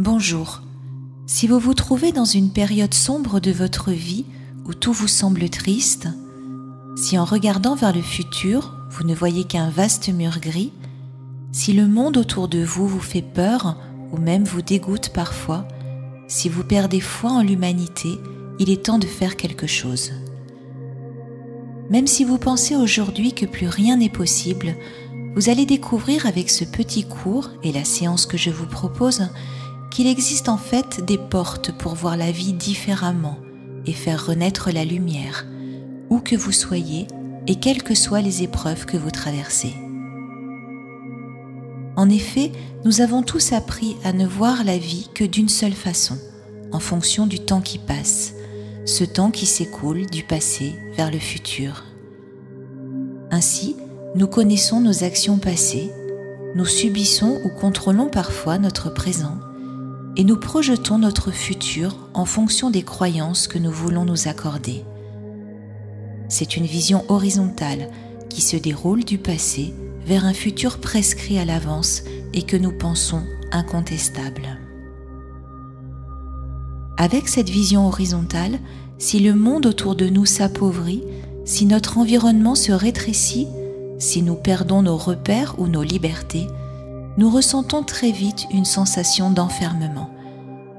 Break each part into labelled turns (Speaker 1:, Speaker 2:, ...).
Speaker 1: Bonjour. Si vous vous trouvez dans une période sombre de votre vie où tout vous semble triste, si en regardant vers le futur, vous ne voyez qu'un vaste mur gris, si le monde autour de vous vous fait peur ou même vous dégoûte parfois, si vous perdez foi en l'humanité, il est temps de faire quelque chose. Même si vous pensez aujourd'hui que plus rien n'est possible, vous allez découvrir avec ce petit cours et la séance que je vous propose qu'il existe en fait des portes pour voir la vie différemment et faire renaître la lumière, où que vous soyez et quelles que soient les épreuves que vous traversez. En effet, nous avons tous appris à ne voir la vie que d'une seule façon, en fonction du temps qui passe, ce temps qui s'écoule du passé vers le futur. Ainsi, nous connaissons nos actions passées, nous subissons ou contrôlons parfois notre présent et nous projetons notre futur en fonction des croyances que nous voulons nous accorder. C'est une vision horizontale qui se déroule du passé vers un futur prescrit à l'avance et que nous pensons incontestable. Avec cette vision horizontale, si le monde autour de nous s'appauvrit, si notre environnement se rétrécit, si nous perdons nos repères ou nos libertés, nous ressentons très vite une sensation d'enfermement.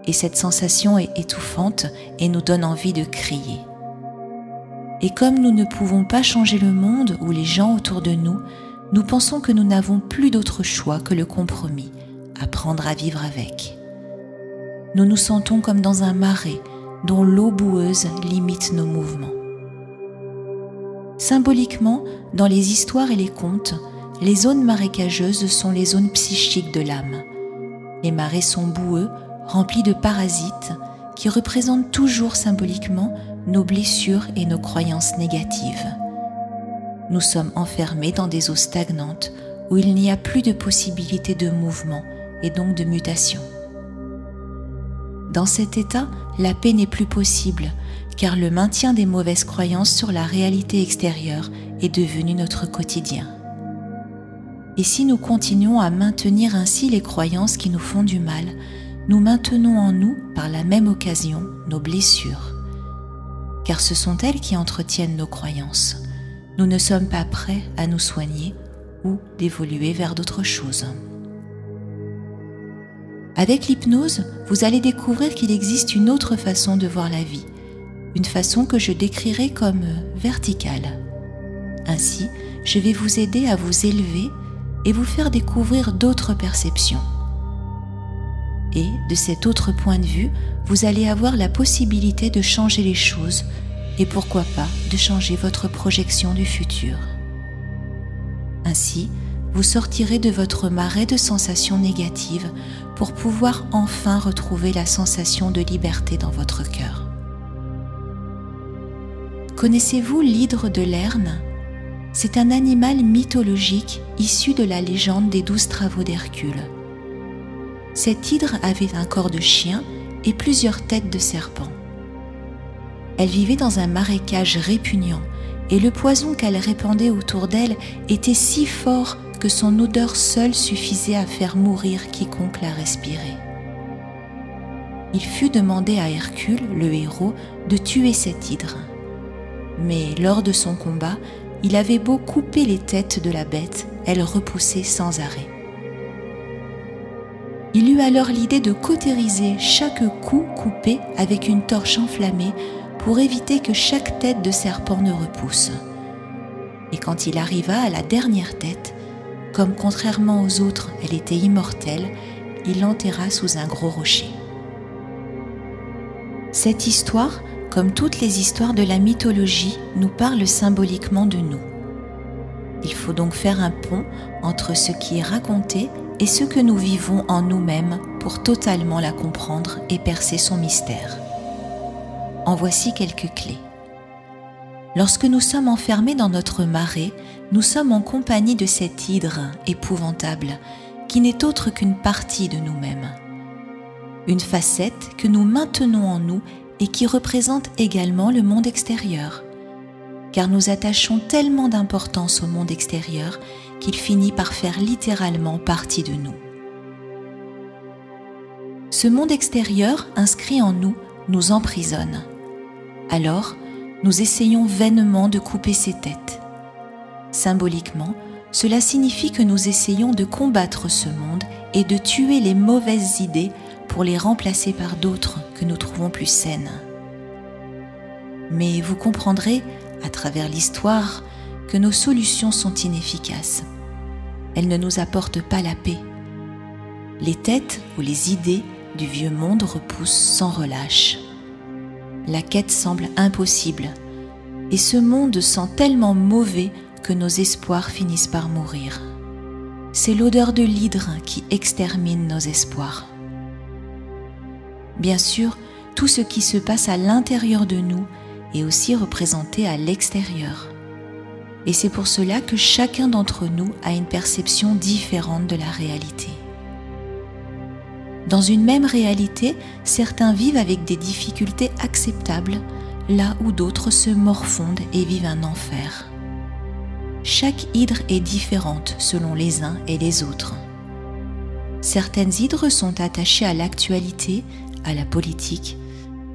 Speaker 1: Et cette sensation est étouffante et nous donne envie de crier. Et comme nous ne pouvons pas changer le monde ou les gens autour de nous, nous pensons que nous n'avons plus d'autre choix que le compromis, apprendre à vivre avec. Nous nous sentons comme dans un marais dont l'eau boueuse limite nos mouvements. Symboliquement, dans les histoires et les contes, les zones marécageuses sont les zones psychiques de l'âme. Les marais sont boueux, remplis de parasites, qui représentent toujours symboliquement nos blessures et nos croyances négatives. Nous sommes enfermés dans des eaux stagnantes où il n'y a plus de possibilité de mouvement et donc de mutation. Dans cet état, la paix n'est plus possible car le maintien des mauvaises croyances sur la réalité extérieure est devenu notre quotidien. Et si nous continuons à maintenir ainsi les croyances qui nous font du mal, nous maintenons en nous, par la même occasion, nos blessures. Car ce sont elles qui entretiennent nos croyances. Nous ne sommes pas prêts à nous soigner ou d'évoluer vers d'autres choses. Avec l'hypnose, vous allez découvrir qu'il existe une autre façon de voir la vie, une façon que je décrirai comme verticale. Ainsi, je vais vous aider à vous élever et vous faire découvrir d'autres perceptions. Et de cet autre point de vue, vous allez avoir la possibilité de changer les choses et pourquoi pas de changer votre projection du futur. Ainsi, vous sortirez de votre marais de sensations négatives pour pouvoir enfin retrouver la sensation de liberté dans votre cœur. Connaissez-vous l'hydre de Lerne? C'est un animal mythologique issu de la légende des douze travaux d'Hercule. Cette hydre avait un corps de chien et plusieurs têtes de serpent. Elle vivait dans un marécage répugnant et le poison qu'elle répandait autour d'elle était si fort que son odeur seule suffisait à faire mourir quiconque la respirait. Il fut demandé à Hercule, le héros, de tuer cette hydre. Mais lors de son combat, il avait beau couper les têtes de la bête, elle repoussait sans arrêt. Il eut alors l'idée de cautériser chaque coup coupé avec une torche enflammée pour éviter que chaque tête de serpent ne repousse. Et quand il arriva à la dernière tête, comme contrairement aux autres elle était immortelle, il l'enterra sous un gros rocher. Cette histoire comme toutes les histoires de la mythologie, nous parlent symboliquement de nous. Il faut donc faire un pont entre ce qui est raconté et ce que nous vivons en nous-mêmes pour totalement la comprendre et percer son mystère. En voici quelques clés. Lorsque nous sommes enfermés dans notre marée, nous sommes en compagnie de cet hydre épouvantable qui n'est autre qu'une partie de nous-mêmes. Une facette que nous maintenons en nous et qui représente également le monde extérieur. Car nous attachons tellement d'importance au monde extérieur qu'il finit par faire littéralement partie de nous. Ce monde extérieur inscrit en nous nous emprisonne. Alors, nous essayons vainement de couper ces têtes. Symboliquement, cela signifie que nous essayons de combattre ce monde et de tuer les mauvaises idées pour les remplacer par d'autres que nous trouvons plus saines. Mais vous comprendrez, à travers l'histoire, que nos solutions sont inefficaces. Elles ne nous apportent pas la paix. Les têtes ou les idées du vieux monde repoussent sans relâche. La quête semble impossible, et ce monde sent tellement mauvais que nos espoirs finissent par mourir. C'est l'odeur de l'hydre qui extermine nos espoirs. Bien sûr, tout ce qui se passe à l'intérieur de nous est aussi représenté à l'extérieur. Et c'est pour cela que chacun d'entre nous a une perception différente de la réalité. Dans une même réalité, certains vivent avec des difficultés acceptables, là où d'autres se morfondent et vivent un enfer. Chaque hydre est différente selon les uns et les autres. Certaines hydres sont attachées à l'actualité, à la politique,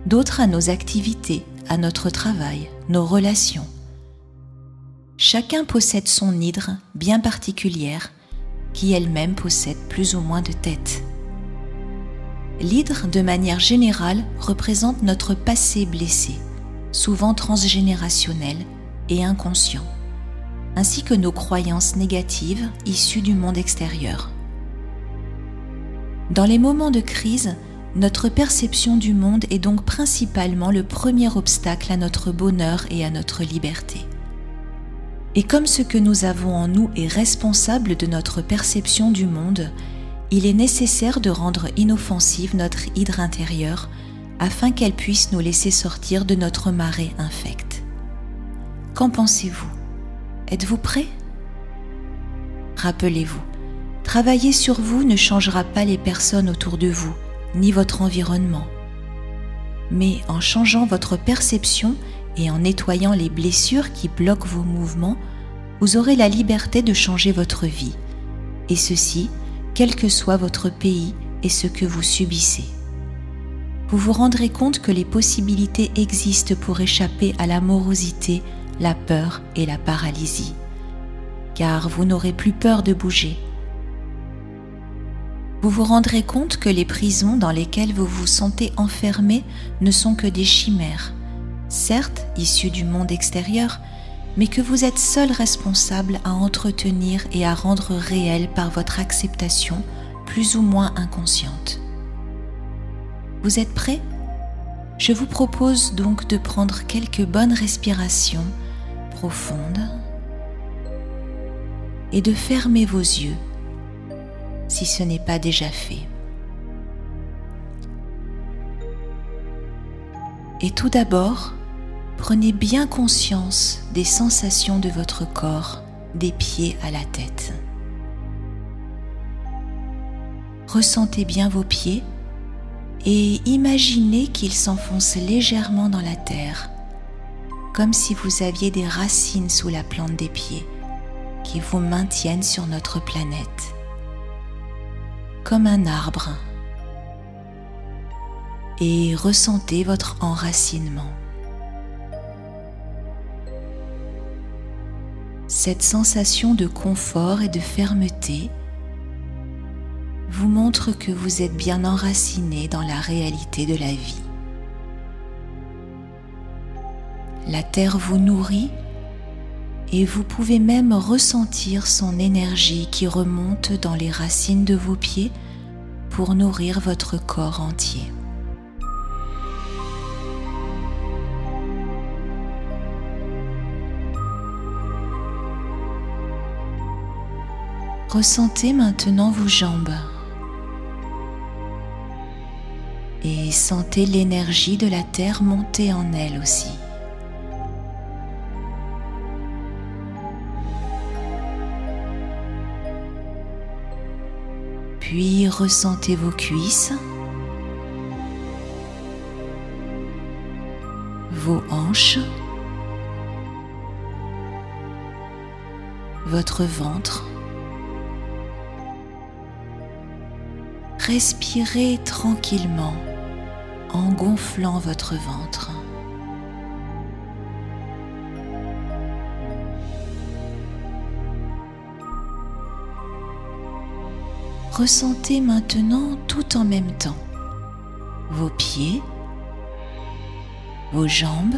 Speaker 1: d'autres à nos activités, à notre travail, nos relations. Chacun possède son hydre bien particulière, qui elle-même possède plus ou moins de têtes. L'hydre, de manière générale, représente notre passé blessé, souvent transgénérationnel et inconscient, ainsi que nos croyances négatives issues du monde extérieur. Dans les moments de crise, notre perception du monde est donc principalement le premier obstacle à notre bonheur et à notre liberté. Et comme ce que nous avons en nous est responsable de notre perception du monde, il est nécessaire de rendre inoffensive notre hydre intérieure afin qu'elle puisse nous laisser sortir de notre marée infecte. Qu'en pensez-vous? Êtes-vous prêt? Rappelez-vous, travailler sur vous ne changera pas les personnes autour de vous, ni votre environnement. Mais en changeant votre perception et en nettoyant les blessures qui bloquent vos mouvements, vous aurez la liberté de changer votre vie. Et ceci, quel que soit votre pays et ce que vous subissez. Vous vous rendrez compte que les possibilités existent pour échapper à la morosité, la peur et la paralysie, car vous n'aurez plus peur de bouger. Vous vous rendrez compte que les prisons dans lesquelles vous vous sentez enfermé ne sont que des chimères, certes issues du monde extérieur, mais que vous êtes seul responsable à entretenir et à rendre réel par votre acceptation plus ou moins inconsciente. Vous êtes prêt? Je vous propose donc de prendre quelques bonnes respirations profondes et de fermer vos yeux si ce n'est pas déjà fait. Et tout d'abord, prenez bien conscience des sensations de votre corps, des pieds à la tête. Ressentez bien vos pieds et imaginez qu'ils s'enfoncent légèrement dans la terre, comme si vous aviez des racines sous la plante des pieds qui vous maintiennent sur notre planète, comme un arbre. Et ressentez votre enracinement. Cette sensation de confort et de fermeté vous montre que vous êtes bien enraciné dans la réalité de la vie. La terre vous nourrit et vous pouvez même ressentir son énergie qui remonte dans les racines de vos pieds pour nourrir votre corps entier. Ressentez maintenant vos jambes et sentez l'énergie de la terre monter en elles aussi. Puis ressentez vos cuisses, vos hanches, votre ventre, Respirez tranquillement en gonflant votre ventre. Ressentez maintenant tout en même temps vos pieds, vos jambes,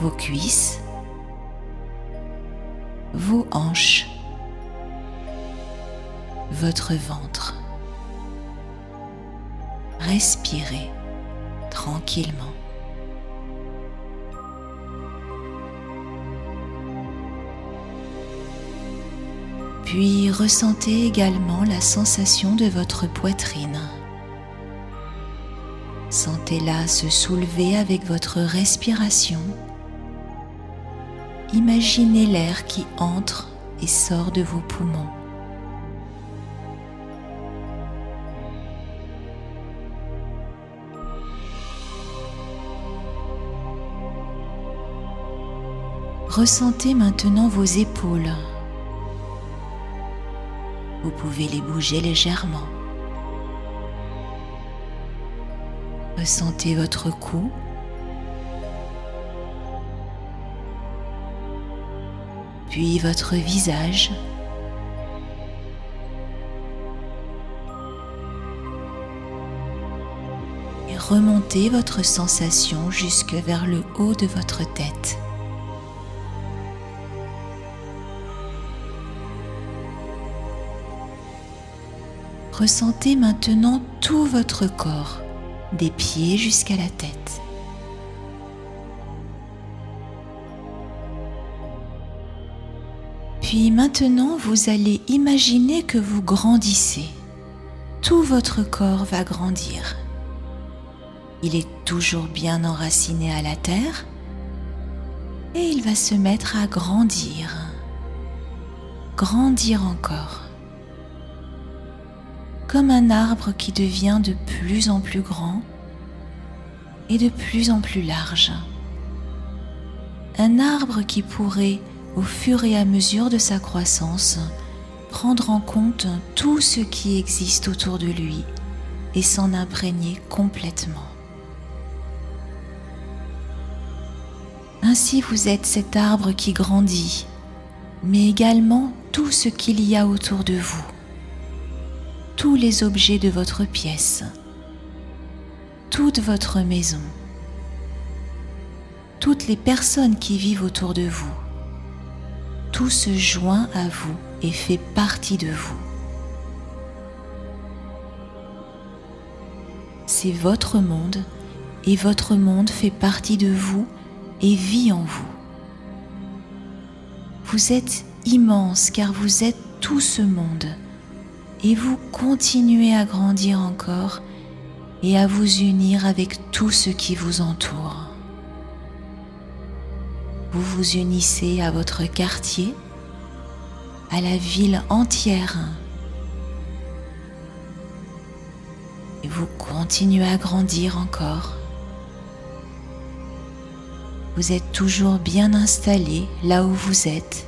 Speaker 1: vos cuisses, vos hanches, votre ventre. Respirez tranquillement. Puis ressentez également la sensation de votre poitrine. Sentez-la se soulever avec votre respiration. Imaginez l'air qui entre et sort de vos poumons. Ressentez maintenant vos épaules. Vous pouvez les bouger légèrement. Ressentez votre cou. Puis votre visage. Et remontez votre sensation jusque vers le haut de votre tête. Ressentez maintenant tout votre corps, des pieds jusqu'à la tête. Puis maintenant, vous allez imaginer que vous grandissez. Tout votre corps va grandir. Il est toujours bien enraciné à la terre et il va se mettre à grandir. Grandir encore comme un arbre qui devient de plus en plus grand et de plus en plus large. Un arbre qui pourrait, au fur et à mesure de sa croissance, prendre en compte tout ce qui existe autour de lui et s'en imprégner complètement. Ainsi vous êtes cet arbre qui grandit, mais également tout ce qu'il y a autour de vous tous les objets de votre pièce, toute votre maison, toutes les personnes qui vivent autour de vous. Tout se joint à vous et fait partie de vous. C'est votre monde et votre monde fait partie de vous et vit en vous. Vous êtes immense car vous êtes tout ce monde et vous continuez à grandir encore et à vous unir avec tout ce qui vous entoure. Vous vous unissez à votre quartier, à la ville entière. Et vous continuez à grandir encore. Vous êtes toujours bien installé là où vous êtes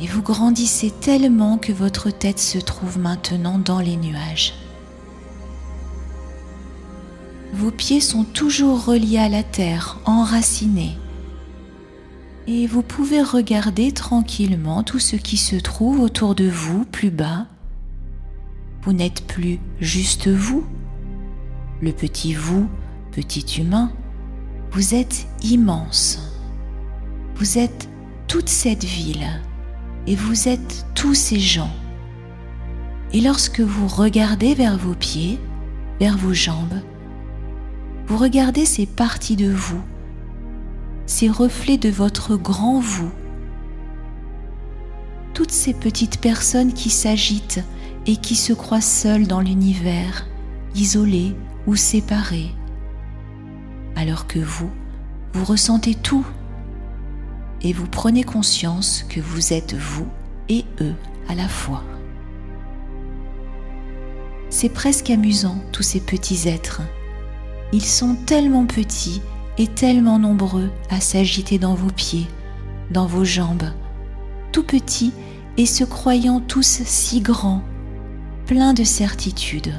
Speaker 1: et vous grandissez tellement que votre tête se trouve maintenant dans les nuages. Vos pieds sont toujours reliés à la terre, enracinés. Et vous pouvez regarder tranquillement tout ce qui se trouve autour de vous plus bas. Vous n'êtes plus juste vous, le petit vous, petit humain. Vous êtes immense. Vous êtes toute cette ville et vous êtes tous ces gens. Et lorsque vous regardez vers vos pieds, vers vos jambes, vous regardez ces parties de vous, ces reflets de votre grand vous, toutes ces petites personnes qui s'agitent et qui se croient seules dans l'univers, isolées ou séparées, alors que vous, vous ressentez tout et vous prenez conscience que vous êtes vous et eux à la fois. C'est presque amusant, tous ces petits êtres. Ils sont tellement petits et tellement nombreux à s'agiter dans vos pieds, dans vos jambes, tout petits et se croyant tous si grands, pleins de certitude.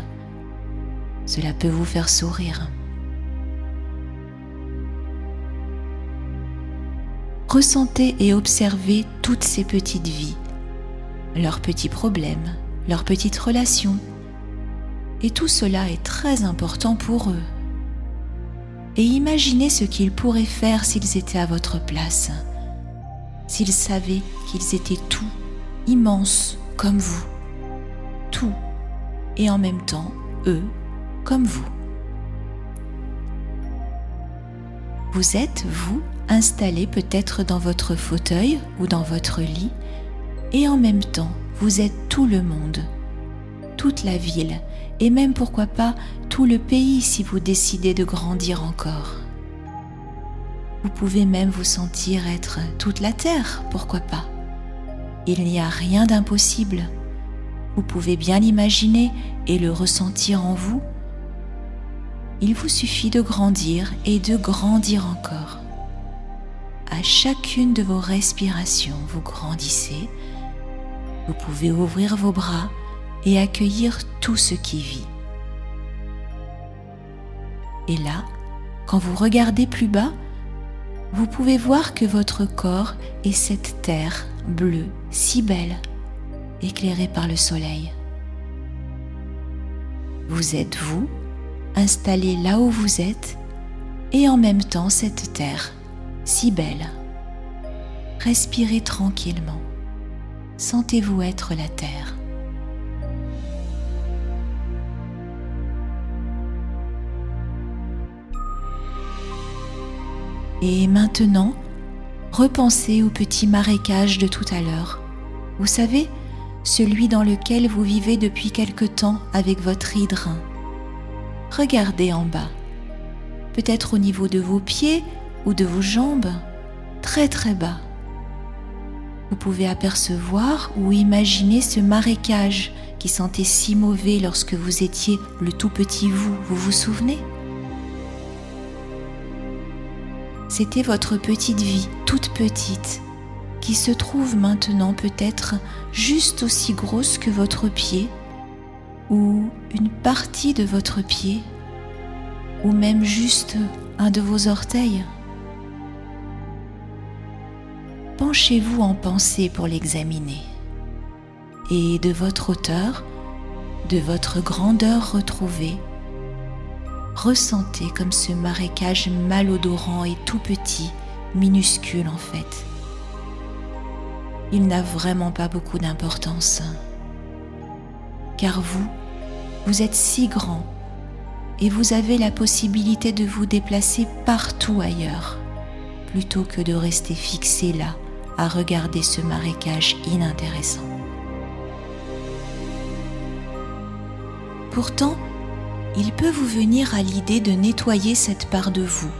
Speaker 1: Cela peut vous faire sourire. Ressentez et observez toutes ces petites vies, leurs petits problèmes, leurs petites relations. Et tout cela est très important pour eux. Et imaginez ce qu'ils pourraient faire s'ils étaient à votre place, s'ils savaient qu'ils étaient tout, immenses comme vous, tout, et en même temps, eux, comme vous. Vous êtes, vous, installé peut-être dans votre fauteuil ou dans votre lit, et en même temps, vous êtes tout le monde, toute la ville, et même pourquoi pas tout le pays si vous décidez de grandir encore. Vous pouvez même vous sentir être toute la terre, pourquoi pas. Il n'y a rien d'impossible. Vous pouvez bien l'imaginer et le ressentir en vous. Il vous suffit de grandir et de grandir encore. À chacune de vos respirations, vous grandissez. Vous pouvez ouvrir vos bras et accueillir tout ce qui vit. Et là, quand vous regardez plus bas, vous pouvez voir que votre corps est cette terre bleue si belle, éclairée par le soleil. Vous êtes vous, installé là où vous êtes, et en même temps cette terre si belle. Respirez tranquillement. Sentez-vous être la terre. Et maintenant, repensez au petit marécage de tout à l'heure. Vous savez, celui dans lequel vous vivez depuis quelque temps avec votre hydre. Regardez en bas, peut-être au niveau de vos pieds ou de vos jambes, très très bas. Vous pouvez apercevoir ou imaginer ce marécage qui sentait si mauvais lorsque vous étiez le tout petit vous, vous vous souvenez? C'était votre petite vie, toute petite, qui se trouve maintenant peut-être juste aussi grosse que votre pied, ou une partie de votre pied, ou même juste un de vos orteils. Penchez-vous en pensée pour l'examiner. Et de votre hauteur, de votre grandeur retrouvée, ressentez comme ce marécage malodorant et tout petit, minuscule en fait. Il n'a vraiment pas beaucoup d'importance. Car vous, vous êtes si grand et vous avez la possibilité de vous déplacer partout ailleurs, plutôt que de rester fixé là à regarder ce marécage inintéressant. Pourtant, il peut vous venir à l'idée de nettoyer cette part de vous,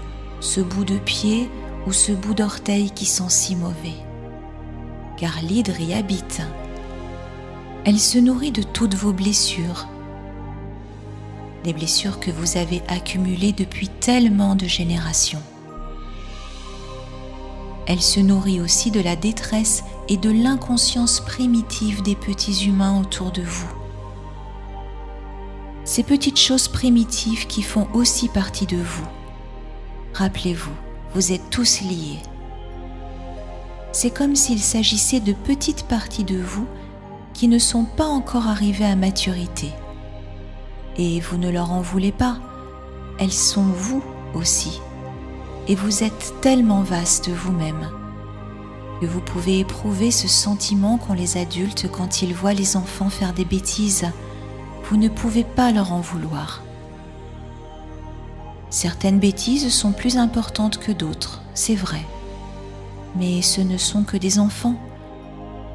Speaker 1: ce bout de pied ou ce bout d'orteil qui sont si mauvais. Car l'hydre y habite. Elle se nourrit de toutes vos blessures, des blessures que vous avez accumulées depuis tellement de générations. Elle se nourrit aussi de la détresse et de l'inconscience primitive des petits humains autour de vous ces petites choses primitives qui font aussi partie de vous. Rappelez-vous, vous êtes tous liés. C'est comme s'il s'agissait de petites parties de vous qui ne sont pas encore arrivées à maturité. Et vous ne leur en voulez pas, elles sont vous aussi. Et vous êtes tellement vaste vous-même que vous pouvez éprouver ce sentiment qu'ont les adultes quand ils voient les enfants faire des bêtises vous ne pouvez pas leur en vouloir. Certaines bêtises sont plus importantes que d'autres, c'est vrai. Mais ce ne sont que des enfants.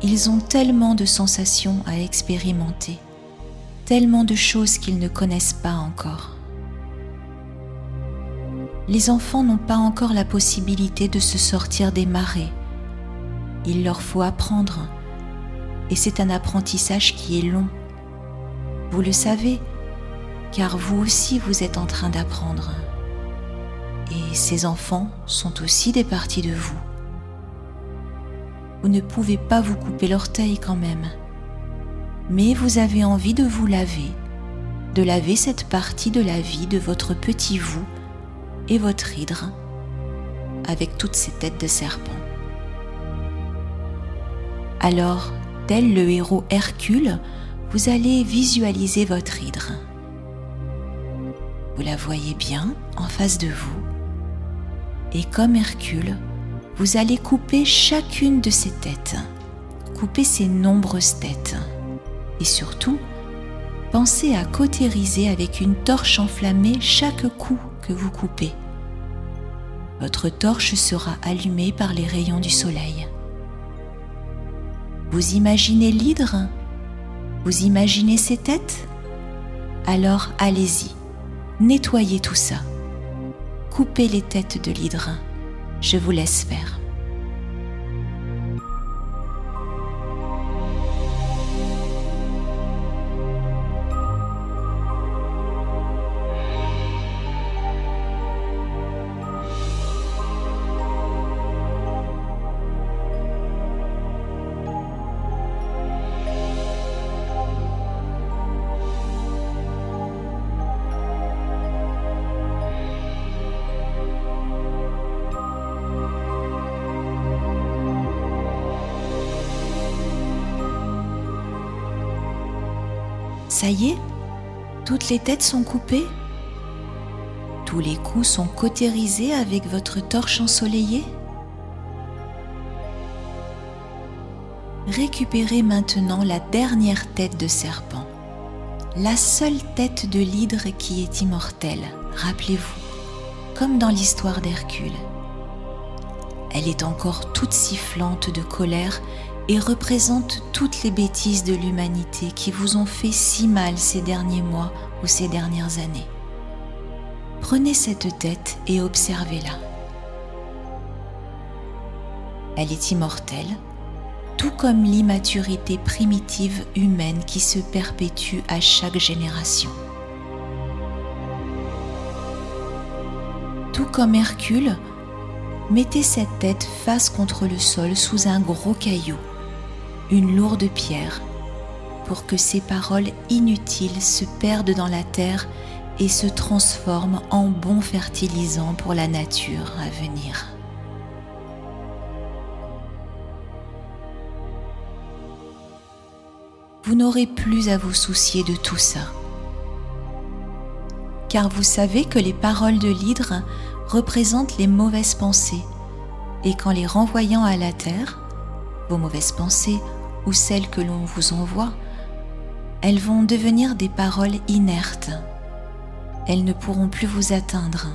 Speaker 1: Ils ont tellement de sensations à expérimenter, tellement de choses qu'ils ne connaissent pas encore. Les enfants n'ont pas encore la possibilité de se sortir des marées. Il leur faut apprendre, et c'est un apprentissage qui est long vous le savez, car vous aussi vous êtes en train d'apprendre. Et ces enfants sont aussi des parties de vous. vous ne pouvez pas vous couper l'orteil quand même. Mais vous avez envie de vous laver, de laver cette partie de la vie de votre petit vous et votre hydre avec toutes ces têtes de serpent. Alors, tel le héros Hercule, vous allez visualiser votre hydre. Vous la voyez bien en face de vous. Et comme Hercule, vous allez couper chacune de ces têtes, couper ces nombreuses têtes. Et surtout, pensez à cautériser avec une torche enflammée chaque coup que vous coupez. Votre torche sera allumée par les rayons du soleil. Vous imaginez l'hydre? Vous imaginez ses têtes? Alors allez-y, nettoyez tout ça. Coupez les têtes de l'hydre. Je vous laisse faire. Ça y est Toutes les têtes sont coupées Tous les coups sont cautérisés avec votre torche ensoleillée Récupérez maintenant la dernière tête de serpent, la seule tête de l'hydre qui est immortelle, rappelez-vous, comme dans l'histoire d'Hercule. Elle est encore toute sifflante de colère et représente toutes les bêtises de l'humanité qui vous ont fait si mal ces derniers mois ou ces dernières années. Prenez cette tête et observez-la. Elle est immortelle, tout comme l'immaturité primitive humaine qui se perpétue à chaque génération. Tout comme Hercule, mettez cette tête face contre le sol sous un gros caillou une lourde pierre pour que ces paroles inutiles se perdent dans la terre et se transforment en bons fertilisants pour la nature à venir. Vous n'aurez plus à vous soucier de tout ça, car vous savez que les paroles de l'hydre représentent les mauvaises pensées, et qu'en les renvoyant à la terre, vos mauvaises pensées ou celles que l'on vous envoie, elles vont devenir des paroles inertes. Elles ne pourront plus vous atteindre.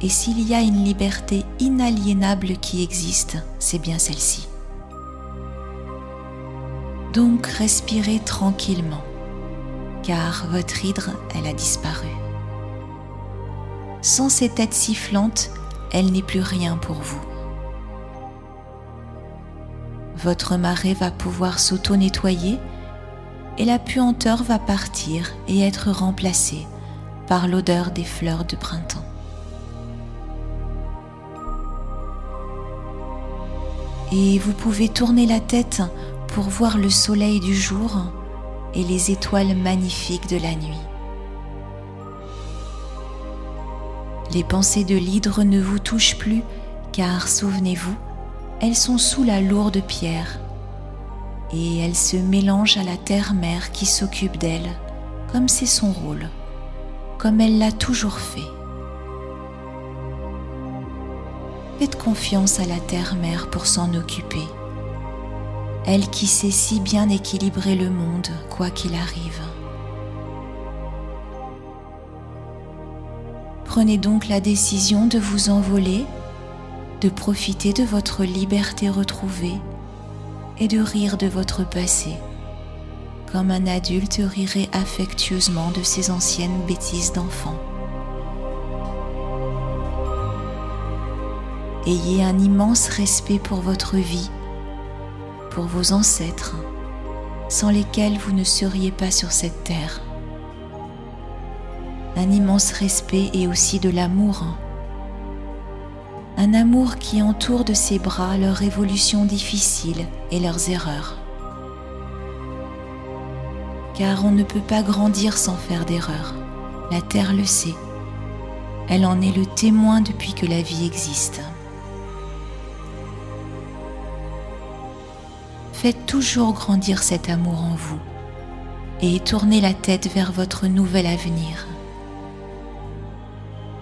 Speaker 1: Et s'il y a une liberté inaliénable qui existe, c'est bien celle-ci. Donc respirez tranquillement, car votre hydre, elle a disparu. Sans ces têtes sifflantes, elle n'est plus rien pour vous votre marée va pouvoir s'auto-nettoyer et la puanteur va partir et être remplacée par l'odeur des fleurs de printemps. Et vous pouvez tourner la tête pour voir le soleil du jour et les étoiles magnifiques de la nuit. Les pensées de l'hydre ne vous touchent plus car, souvenez-vous, elles sont sous la lourde pierre et elles se mélangent à la terre-mère qui s'occupe d'elles, comme c'est son rôle, comme elle l'a toujours fait. Faites confiance à la terre-mère pour s'en occuper, elle qui sait si bien équilibrer le monde, quoi qu'il arrive. Prenez donc la décision de vous envoler de profiter de votre liberté retrouvée et de rire de votre passé, comme un adulte rirait affectueusement de ses anciennes bêtises d'enfant. Ayez un immense respect pour votre vie, pour vos ancêtres, sans lesquels vous ne seriez pas sur cette terre. Un immense respect et aussi de l'amour un amour qui entoure de ses bras leurs révolutions difficiles et leurs erreurs. Car on ne peut pas grandir sans faire d'erreurs. La Terre le sait. Elle en est le témoin depuis que la vie existe. Faites toujours grandir cet amour en vous et tournez la tête vers votre nouvel avenir.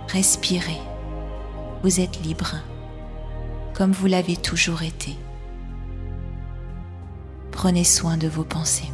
Speaker 1: Respirez vous êtes libre, comme vous l'avez toujours été. Prenez soin de vos pensées.